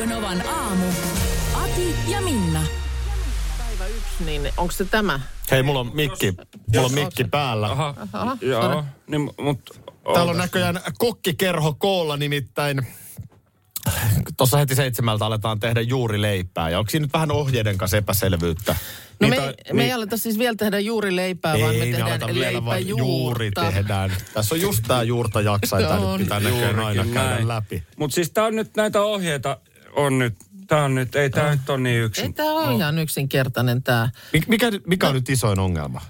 Radio Novan aamu. Ati ja Minna. Päivä yksi, niin onko se tämä? Hei, mulla on mikki, mulla on mikki päällä. Aha, Aha, joo. Niin, mut, Täällä on näköjään kokkikerho koolla nimittäin. Tuossa heti seitsemältä aletaan tehdä juuri leipää. Ja onko siinä nyt vähän ohjeiden kanssa epäselvyyttä? No me, Niitä- ei, me ei aleta siis vielä tehdä juuri leipää, ei, vaan me me tehdään vielä vaan juuri tehdään. Tässä on just tää juurta jaksaa, jota On. nyt pitää näköjään aina käydä läpi. Mutta siis tää on nyt näitä ohjeita on nyt, tää on nyt, ei tää nyt ole niin yksin. Ei tämä ole ihan yksinkertainen tämä. Mik- Mikä, mikä on nyt isoin ongelma?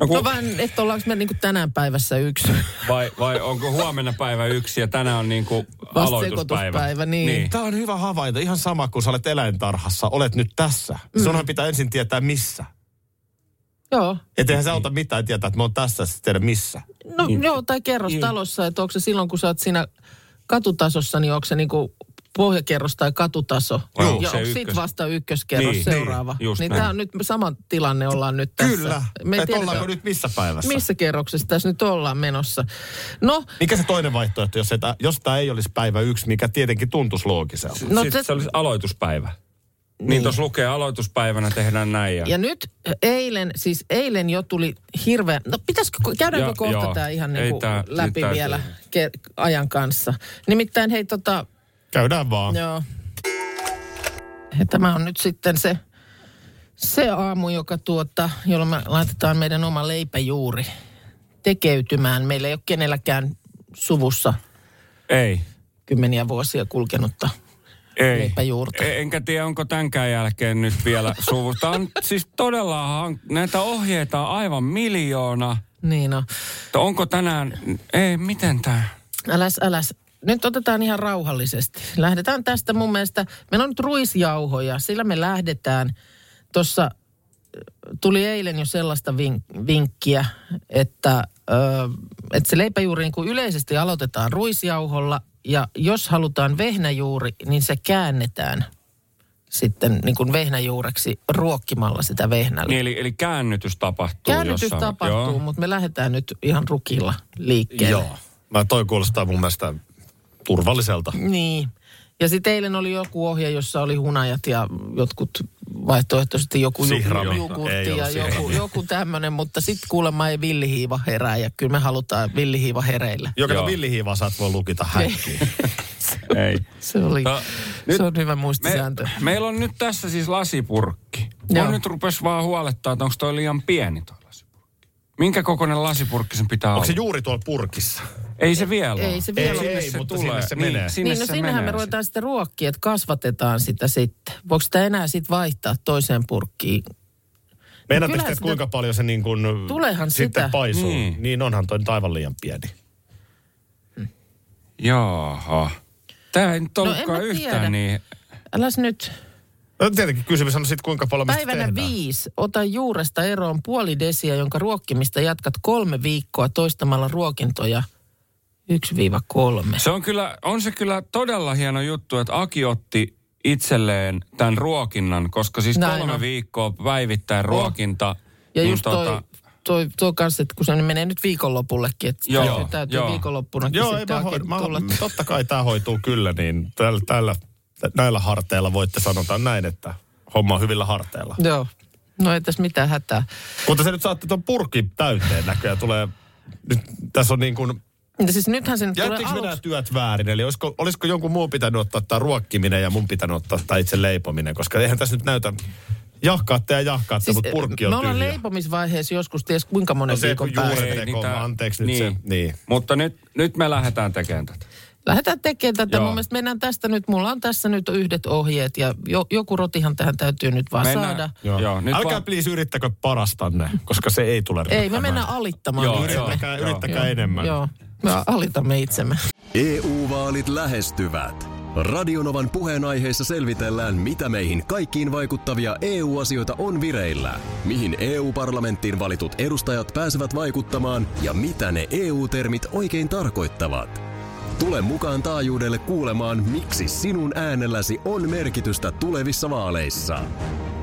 No, kun, No vähän, että ollaanko me niinku tänään päivässä yksi. vai, vai onko huomenna päivä yksi ja tänään on niinku aloituspäivä? sekoituspäivä, niin. Tämä on hyvä havainto. Ihan sama kuin sä olet eläintarhassa, olet nyt tässä. Mm. Sunhan pitää ensin tietää missä. Joo. Et eihän se auta mitään tietää, että mä oon tässä ja sitten tiedä missä. No joo, tai kerrostalossa, että onko se silloin, kun sä oot siinä katutasossa, niin onko se niinku pohjakerros tai katutaso. Joo, ja se onko ykkös. sitten vasta ykköskerros Niin, seuraava. niin, niin tämä on nyt sama tilanne ollaan nyt tässä. Kyllä. Me Et tiedetä, ollaanko nyt missä päivässä? missä kerroksessa tässä nyt ollaan menossa. No, Mikä se toinen vaihtoehto, jos, eta, jos tämä ei olisi päivä yksi, mikä tietenkin tuntuisi loogiselta? No Sitten se- se olisi aloituspäivä. Niin, Niin. tuossa lukee aloituspäivänä tehdään näin. Ja, Ja nyt eilen, siis eilen jo tuli hirveä, no pitäisikö, käydäänkö Ja- kohta tämä ihan niin tää- läpi vielä ke- ajan kanssa. Nimittäin hei tota, Käydään vaan. joo, Ja tämä on nyt sitten se, se aamu, joka tuota, jolloin me laitetaan meidän oma leipäjuuri tekeytymään. Meillä ei ole kenelläkään suvussa ei, kymmeniä vuosia kulkenutta ei. leipäjuurta. E- Enkä tiedä, onko tämänkään jälkeen nyt vielä suvusta. On siis todella, hank- näitä ohjeita on aivan miljoona. Niin on. Onko tänään, ei, miten tämä? Äläs, äläs. Nyt otetaan ihan rauhallisesti. Lähdetään tästä mun mielestä. Meillä on nyt ruisjauhoja, sillä me lähdetään. Tuossa tuli eilen jo sellaista vink- vinkkiä, että, ö, että se leipäjuuri niin kuin yleisesti aloitetaan ruisjauholla. Ja jos halutaan vehnäjuuri, niin se käännetään sitten niin kuin vehnäjuureksi ruokkimalla sitä vehnällä. Niin, eli, eli käännytys tapahtuu Käännytys jossain. tapahtuu, Joo. mutta me lähdetään nyt ihan rukilla liikkeelle. Joo. Mä toi kuulostaa mun mielestä turvalliselta. Niin. Ja sitten eilen oli joku ohje, jossa oli hunajat ja jotkut vaihtoehtoisesti joku Sihrami. Ei ja joku, joku tämmöinen, mutta sitten kuulemma ei villihiiva herää ja kyllä me halutaan villihiiva hereillä. Joka Joo. villihiivaa saat voi lukita häkkiin. Ei. Se oli, No, se nyt on hyvä Me, muistisääntö. meillä on nyt tässä siis lasipurkki. Joo. Mä nyt rupes vaan huolettaa, että onko toi liian pieni toi lasipurkki. Minkä kokoinen lasipurkki sen pitää Onko olla? se juuri tuolla purkissa? Ei se vielä Ei se vielä Sinne ole. Ei, mutta sinne se niin, menee. Sinne niin, no se sinnehän menee me ruvetaan sitten ruokkia, että kasvatetaan sitä sitten. Voiko sitä enää sitten vaihtaa toiseen purkkiin? Meinaat kyllähän että sitä- kuinka paljon se niin kuin Tulehan sitten sitä. paisuu? Niin. Niin. onhan toi nyt aivan liian pieni. Jaha. Tää ei nyt No ollutkaan mä yhtään tiedä. niin. Äläs nyt. No tietenkin kysymys on sitten kuinka paljon Päivänä tehdään. viisi. Ota juuresta eroon puoli desiä, jonka ruokkimista jatkat kolme viikkoa toistamalla ruokintoja 1-3. Se on kyllä, on se kyllä todella hieno juttu, että Aki otti itselleen tämän ruokinnan, koska siis Näin kolme on. viikkoa päivittäin ruokinta. Ja niin just toi, toi, toi kanssa, että kun se menee nyt viikonlopullekin, että Joo, se täytyy joo. viikonloppunakin Joo, ei sitten mä, Akin hoid, mä, tulla. totta kai tämä hoituu kyllä, niin tällä, tällä, näillä harteilla voitte sanotaan näin, että homma on hyvillä harteilla. Joo, no ei tässä mitään hätää. Mutta se nyt saatte tuon purkin täyteen näköjään tulee, nyt tässä on niin kuin, Ja siis nythän se nyt tulee jättikö aluksi. työt väärin? Eli olisiko, olisiko jonkun muun pitänyt ottaa tämä ruokkiminen ja mun pitänyt ottaa tämä itse leipominen? Koska eihän tässä nyt näytä, jahkaatte ja jahkaatte, siis, mutta purkki on me ollaan tyhjä. leipomisvaiheessa joskus ties kuinka monen No se, viikon päästä. Teko, anteeksi nyt se- niin. Mutta nyt, nyt me lähdetään tekemään tätä. Lähdetään tekemään tätä. Joo. Mun mielestä mennään tästä nyt, mulla on tässä nyt yhdet ohjeet ja jo, joku rotihan tähän täytyy nyt vaan Mennään. saada. Joo. Joo, nyt Älkää vaan- please yrittäkö parastanne, koska se ei tule Ei, me mennään alittamaan Joo, joo. Yrittäkää, Joo. yrittäkää enemmän. Joo, me alitamme itsemme. EU-vaalit lähestyvät. Radionovan puheenaiheessa selvitellään, mitä meihin kaikkiin vaikuttavia EU-asioita on vireillä, mihin EU-parlamenttiin valitut edustajat pääsevät vaikuttamaan ja mitä ne EU-termit oikein tarkoittavat. Tule mukaan taajuudelle kuulemaan, miksi sinun äänelläsi on merkitystä tulevissa vaaleissa.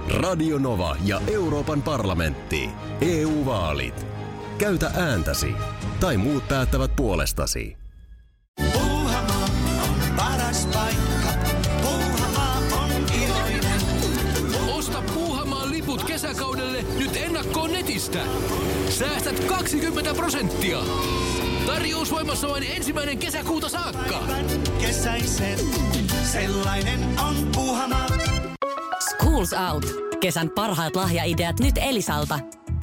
Radio Nova ja Euroopan parlamentti. EU-vaalit. Käytä ääntäsi. Tai muut päättävät puolestasi. Puuhamaa on paras paikka. Puuhamaa on iloinen. Osta Puuhamaan liput kesäkaudelle nyt ennakkoon netistä. Säästät 20 prosenttia. Tarjous voimassa vain ensimmäinen kesäkuuta saakka. Kesäisen. Sellainen on Puuhamaa. Schools Out. Kesän parhaat lahjaideat nyt Elisalta.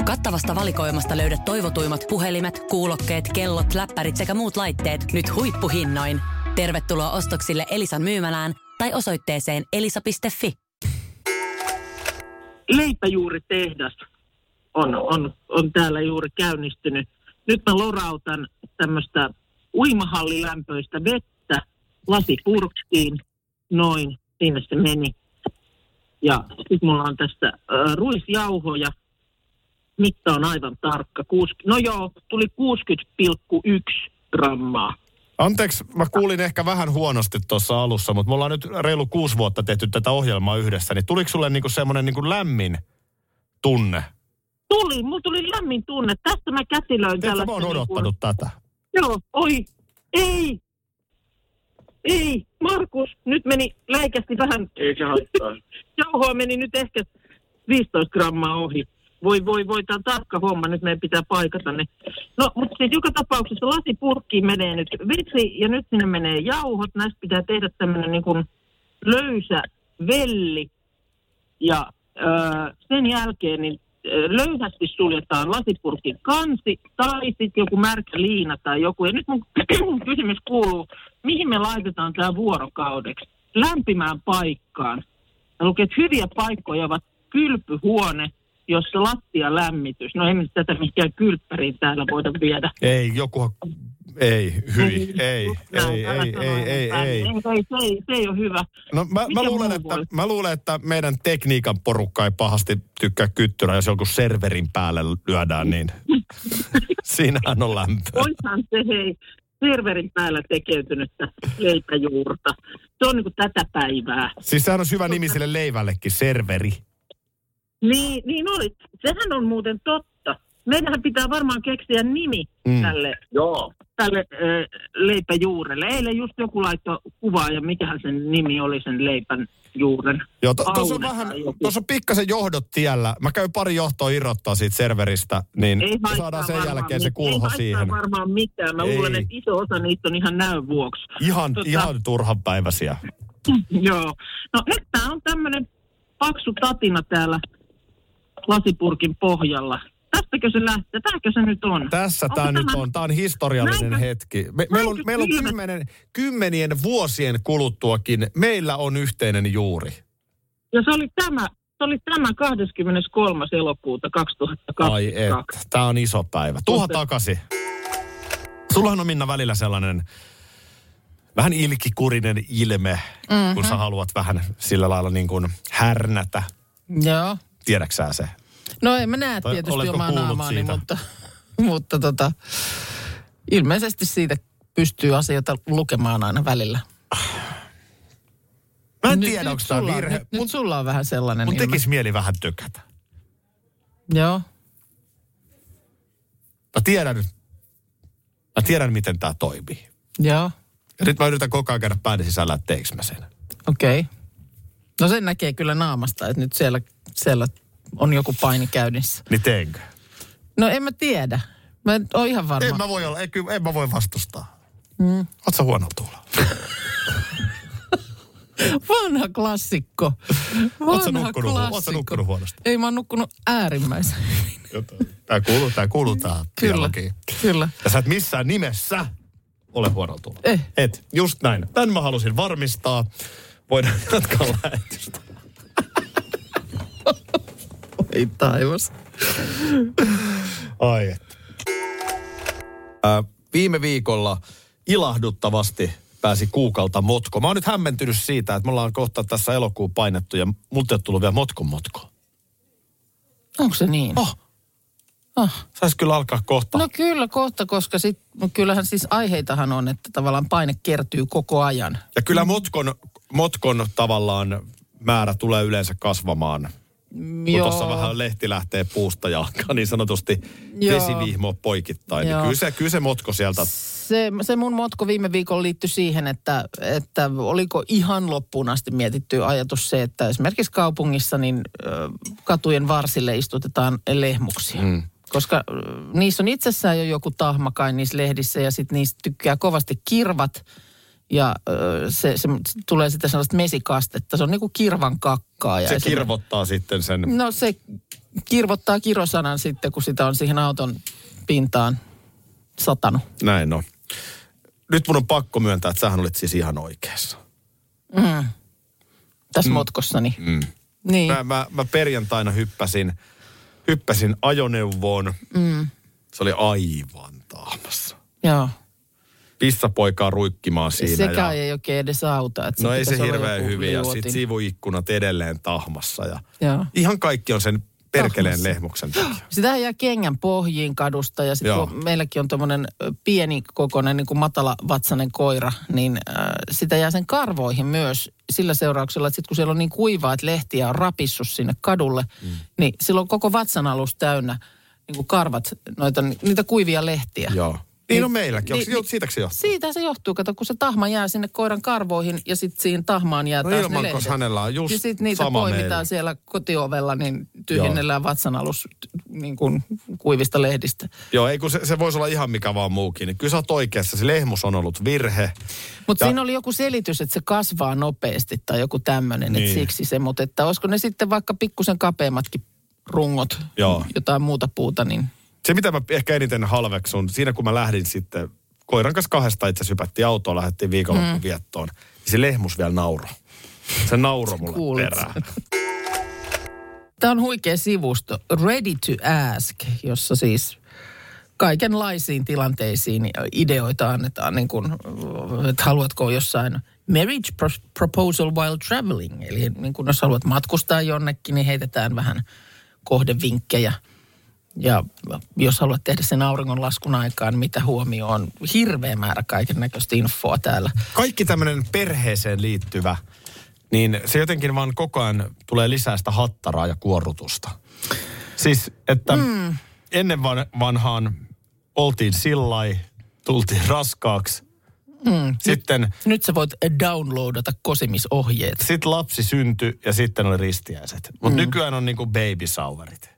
Kattavasta valikoimasta löydät toivotuimmat puhelimet, kuulokkeet, kellot, läppärit sekä muut laitteet nyt huippuhinnoin. Tervetuloa ostoksille Elisan myymälään tai osoitteeseen elisa.fi. leipäjuuritehdas on, on, on täällä juuri käynnistynyt. Nyt mä lorautan tämmöistä uimahallilämpöistä vettä lasipurkkiin, noin, sinne se meni. Ja sitten mulla on tässä äh, ruisjauhoja, mitta on aivan tarkka, kuusi, no joo, tuli 60,1 grammaa. Anteeksi, mä kuulin ehkä vähän huonosti tuossa alussa, mutta me ollaan nyt reilu kuusi vuotta tehty tätä ohjelmaa yhdessä, niin tuliko sulle niinku semmoinen niinku lämmin tunne? Tuli, mulla tuli lämmin tunne. Tästä mä kätilöin Tiedätkö, mä oon odottanut tätä. Joo, oi, ei, ei, Markus, nyt meni läikästi vähän. Ei se haittaa. Jauhoa meni nyt ehkä 15 grammaa ohi. Voi, voi, voi, tämä on tarkka homma, nyt meidän pitää paikata ne. No, mutta siis joka tapauksessa lasipurkkiin menee nyt vitsi ja nyt sinne menee jauhot. Näistä pitää tehdä tämmöinen niin kuin löysä velli. Ja öö, sen jälkeen niin löysästi suljetaan lasipurkin kansi tai sitten joku märkä liina tai joku. Ja nyt mun kysymys kuuluu, mihin me laitetaan tämä vuorokaudeksi? Lämpimään paikkaan. Ja lukee, että hyviä paikkoja ovat kylpyhuone, jossa lattia lämmitys. No me tätä mihinkään kylppäriin täällä voida viedä. Ei, joku... Ei, hyi, ei, ei, ei, ei, ei, ei, se, ei ole hyvä. No mä, mä, luulen, että, mä luulen, että meidän tekniikan porukka ei pahasti tykkää kyttyrä, jos joku serverin päälle lyödään, niin siinähän on lämpöä. Oishan se hei serverin päällä tekeytynyttä leipäjuurta. Se on niin kuin tätä päivää. Siis sehän on hyvä nimi sille leivällekin, serveri. Niin, niin oli. Sehän on muuten totta. Meidänhän pitää varmaan keksiä nimi Mm. tälle, Joo. tälle äh, leipäjuurelle. Eilen just joku laittoi kuvaa ja mikähän sen nimi oli sen leipän juuren. Joo, to, tuossa on vähän, tuossa on pikkasen johdot tiellä. Mä käyn pari johtoa irrottaa siitä serveristä, niin Ei saadaan sen jälkeen se kulho ei siihen. haittaa varmaan mitään. Mä Ei. luulen, että iso osa niistä on ihan näön vuoksi. Ihan, Tota- ihan turhanpäiväisiä. Joo. No nyt tää on tämmönen paksu tatina täällä lasipurkin pohjalla. Tästäkö se lähtee? Tämäkö se nyt on? Tässä Onko tämä nyt tämä- on. Tämä on historiallinen Näinkö- hetki. Me, meillä on, meillä on kymmenen, kymmenien vuosien kuluttuakin. Meillä on yhteinen juuri. Ja se oli tämä, se oli tämä 23. elokuuta 2022. Ai et, tämä on iso päivä. Tuha takaisin. Sullahan on Minna välillä sellainen vähän ilkikurinen ilme, mm-hmm. kun sä haluat vähän sillä lailla niin kuin härnätä. Joo. Tiedäksä se? No en mä näe Tai tietysti omaa naamaani, siitä? mutta, mutta tota, ilmeisesti siitä pystyy asioita lukemaan aina välillä. Mä en Nyt- tiedä, nyt onko tämä virhe. Nyt, nyt Mun, sulla on vähän sellainen mun ilme. tekisi mieli vähän tökätä. Joo. Mä tiedän, mä tiedän miten tämä toimii. Joo. Ja nyt mä yritän koko ajan käydä pääni sisällä, että teekö mä sen. Okei. Okay. No sen näkee kyllä naamasta, että nyt siellä, siellä on joku paini käynnissä. Niin teenkö? No en mä tiedä. Mä en ole ihan varma. En mä voi olla, kyllä, en mä voi vastustaa. Mm. Oot sä huono tuulla? Vanha klassikko. Vanha nukkunut, klassikko. nukkunut huonosti? Ei, mä oon nukkunut äärimmäisen. Tää kuuluu, tää kuuluu tää Kyllä, kyllä. Ja sä et missään nimessä ole huono tuulla. Eh. Et, just näin. Tän mä halusin varmistaa. Voidaan jatkaa lähetystä. Ei taivas. Ai et. Äh, viime viikolla ilahduttavasti pääsi kuukalta motko. Mä oon nyt hämmentynyt siitä, että me ollaan kohta tässä elokuun painettu ja multa ei tullut vielä motkon motko. Onko se niin? Oh, Oh. saisi kyllä alkaa kohta. No kyllä kohta, koska sit, no kyllähän siis aiheitahan on, että tavallaan paine kertyy koko ajan. Ja kyllä motkon, motkon tavallaan määrä tulee yleensä kasvamaan. Kun Joo. tuossa vähän lehti lähtee puusta jalkaan, niin sanotusti Joo. vesivihmo poikittain. Niin Joo. kyllä, se, kyllä se motko sieltä, Se, se mun motko viime viikolla liittyi siihen, että, että oliko ihan loppuun asti mietitty ajatus se, että esimerkiksi kaupungissa niin katujen varsille istutetaan lehmuksia. Mm. Koska niissä on itsessään jo joku tahma niissä lehdissä ja sitten niistä tykkää kovasti kirvat. Ja se, se tulee sitten sellaista mesikastetta. Se on niinku kirvan kakkaa. Ja se kirvottaa sitten sen. No se kirvottaa kirosanan sitten, kun sitä on siihen auton pintaan satanut. Näin on. Nyt mun on pakko myöntää, että sähän olit siis ihan oikeassa. tässä mm. motkossani. Mm. Niin. Mä, mä, mä perjantaina hyppäsin, hyppäsin ajoneuvoon. Mm. Se oli aivan taamassa. Joo. Pissapoikaa ruikkimaan siinä. Sekään ja... ei oikein edes auta. Että No ei se hirveän hyvin ja sitten sivuikkunat edelleen tahmassa. Ja ihan kaikki on sen perkeleen Tahmassa. lehmuksen takia. Sitä jää kengän pohjiin kadusta ja sitten meilläkin on tuommoinen pieni kokoinen niin kuin matala vatsanen koira, niin äh, sitä jää sen karvoihin myös sillä seurauksella, että sitten kun siellä on niin kuivaa, että lehtiä on rapissut sinne kadulle, mm. niin silloin koko vatsan alus täynnä niin kuin karvat, noita, niitä kuivia lehtiä. Joo. Niin on meilläkin. Onko Niin- niin, siitäkö se johtuu? Siitä se johtuu, kato, kun se tahma jää sinne koiran karvoihin ja sitten siihen tahmaan jää No taas ne ilman, lehdet. koska hänellä on just Ja sitten niitä sama poimitaan meillä. siellä kotiovella, niin tyhjennellään vatsanalus niin kuin kuivista lehdistä. Joo, ei kun se, se voisi olla ihan mikä vaan muukin. Niin kyllä sä oot oikeassa. Se lehmus on ollut virhe. Mutta Ja- siinä oli joku selitys, että se kasvaa nopeasti tai joku tämmöinen, Niin. että siksi se. Mutta että olisiko ne sitten vaikka pikkusen kapeammatkin rungot, Joo. jotain muuta puuta, niin Se, mitä mä ehkä eniten halveksun, siinä kun mä lähdin sitten, koiran kanssa kahdesta itse asiassa hypättiin autoon, lähdettiin viikonloppuun mm. viettoon, niin se lehmus vielä nauro. Se nauro mulle Kuulit perään. Tämä on huikea sivusto, Ready to Ask, jossa siis kaikenlaisiin tilanteisiin ideoita annetaan, niin kuin, että haluatko jossain marriage pro- proposal while traveling, eli niin kuin jos haluat matkustaa jonnekin, niin heitetään vähän kohdevinkkejä. Ja jos haluat tehdä sen auringonlaskun aikaan, mitä huomioon, hirveä määrä kaiken näköistä infoa täällä. Kaikki tämmöinen perheeseen liittyvä, niin se jotenkin vaan koko ajan tulee lisää sitä hattaraa ja kuorrutusta. Siis, että mm. ennen van, vanhaan oltiin sillai, tultiin raskaaksi. Mm. Sitten Nyt sä voit downloadata kosimisohjeet. sit lapsi syntyi ja sitten oli ristiäiset. Mutta mm. nykyään on niinku baby showerit.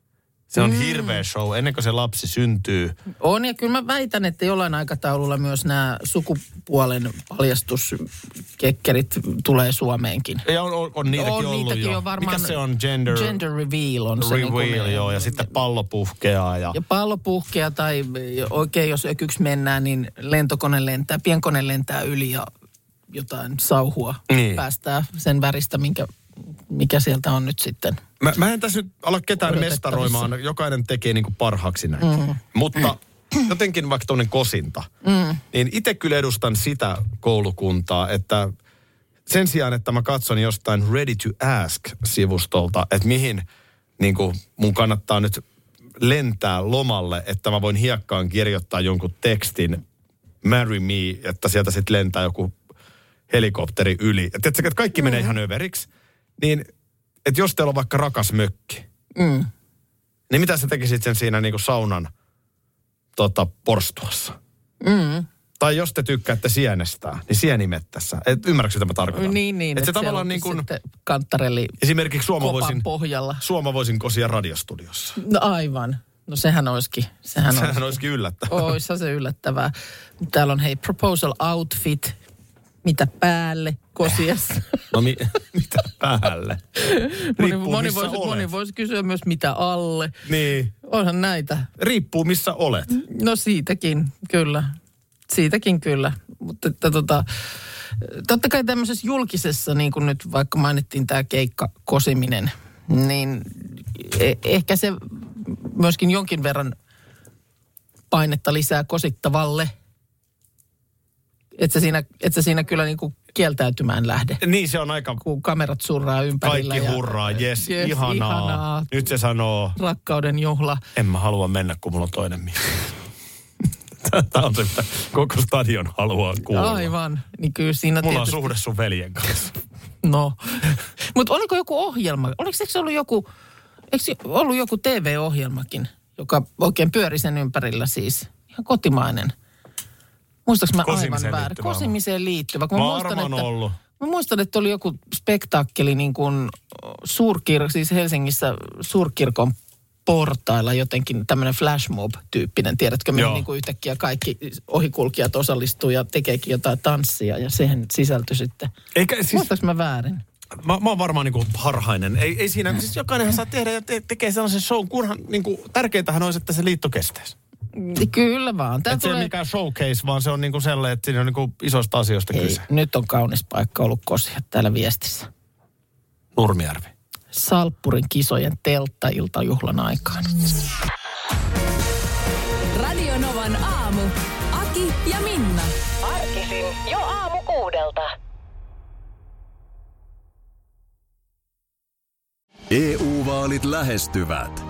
Se on mm. hirveä show. Ennen kuin se lapsi syntyy, On, ja kyllä mä väitän, että jollain aikataululla myös nämä sukupuolen paljastuskekkerit tulee Suomeenkin. ja on, on, on niitäkin on, ollut niitäkin jo. varmaan. Mikä se on? Gender, Gender reveal on se. reveal, niin kuin- joo. Ja sitten pallo puhkeaa. Ja, Ja pallo puhkeaa tai oikein jos ökyksi mennään, niin lentokone lentää, pienkone lentää yli ja jotain sauhua Niin. päästää sen väristä, minkä, mikä sieltä on nyt sitten. Mä, mä en tässä nyt ala ketään mestaroimaan. Jokainen tekee niin kuin parhaaksi näkee. Mm. Mutta jotenkin vaikka tuonne kosinta, mm. niin itse kyllä edustan sitä koulukuntaa, että sen sijaan, että mä katson jostain Ready to Ask-sivustolta, että mihin niin kuin mun kannattaa nyt lentää lomalle, että mä voin hiekkaan kirjoittaa jonkun tekstin Marry me, että sieltä sitten lentää joku helikopteri yli. Tiedätkö, että kaikki menee ihan överiksi. Niin, että jos teillä on vaikka rakas mökki, Mm. niin mitä sä tekisit sen siinä niin kuin saunan tota, porstuassa? Mm. Tai jos te tykkäätte sienestää, niin sienimettässä. Et ymmärrätkö, mitä mä tarkoitan? Niin, niin. Et se tavallaan niin kuin, Kanttarelli esimerkiksi Suoma voisin, pohjalla. Suoma voisin kosia radiostudiossa. No aivan. No sehän olisikin. Sehän, Sehän olisi. olisikin yllättävää. Oissa se yllättävää. Täällä on hei proposal outfit. Mitä päälle kosiassa? No mi- mitä päälle? moni, Riippuu, moni, missä voisi, olet. moni voisi kysyä myös mitä alle. Niin, Onhan näitä. riippuu missä olet. No siitäkin, kyllä. Siitäkin kyllä. Mutta että tota, totta kai tämmöisessä julkisessa, niin kuin nyt vaikka mainittiin tämä keikka kosiminen, niin e- ehkä se myöskin jonkin verran painetta lisää kosittavalle. Et sä siinä, et sä siinä kyllä niinku kieltäytymään lähde, Niin se on aika... kun kamerat surraa ympärillä. Kaikki ja- hurraa, jes, Jes, ihanaa. ihanaa. Nyt se sanoo, Rakkauden juhla. en mä halua mennä, kun mulla on toinen mies. Tämä on se, että koko stadion haluaa kuulla. Aivan. Niin kyllä siinä Mulla on tietysti... suhde sun veljen kanssa. No. Mutta oliko joku ohjelma? Oliko se ollut joku, eikö ollut joku TV-ohjelmakin, joka oikein pyöri sen ympärillä siis? Ihan kotimainen. Muistaaks mä aivan Kosimiseen väärin? liittyvä. Kosimiseen liittyvä. Kun mä muistan, että, ollut. Mä muistan, että oli joku spektaakkeli niin kuin suurkir, siis Helsingissä suurkirkon portailla jotenkin tämmöinen flashmob-tyyppinen, tiedätkö, mihin niin kuin yhtäkkiä kaikki ohikulkijat osallistuu ja tekeekin jotain tanssia ja siihen sisältyi sitten. Eikä siis, Muistaaks mä väärin? mä, mä oon varmaan niinku harhainen. Ei, ei siinä, siis jokainenhan saa tehdä ja te, tekee sellaisen show, kunhan niinku, tärkeintähän olisi, että se liitto kestäisi. Kyllä vaan. Tää Että se ei tulee... mikään showcase, vaan se on niinku sellainen, että siinä on niinku isoista asioista Ei, kyse. nyt on kaunis paikka ollut kosia täällä viestissä. Nurmijärvi. Salppurin kisojen telttailtajuhlan aikaan. Radio Novan aamu. Aki ja Minna. Arkisin jo aamu kuudelta. EU-vaalit lähestyvät.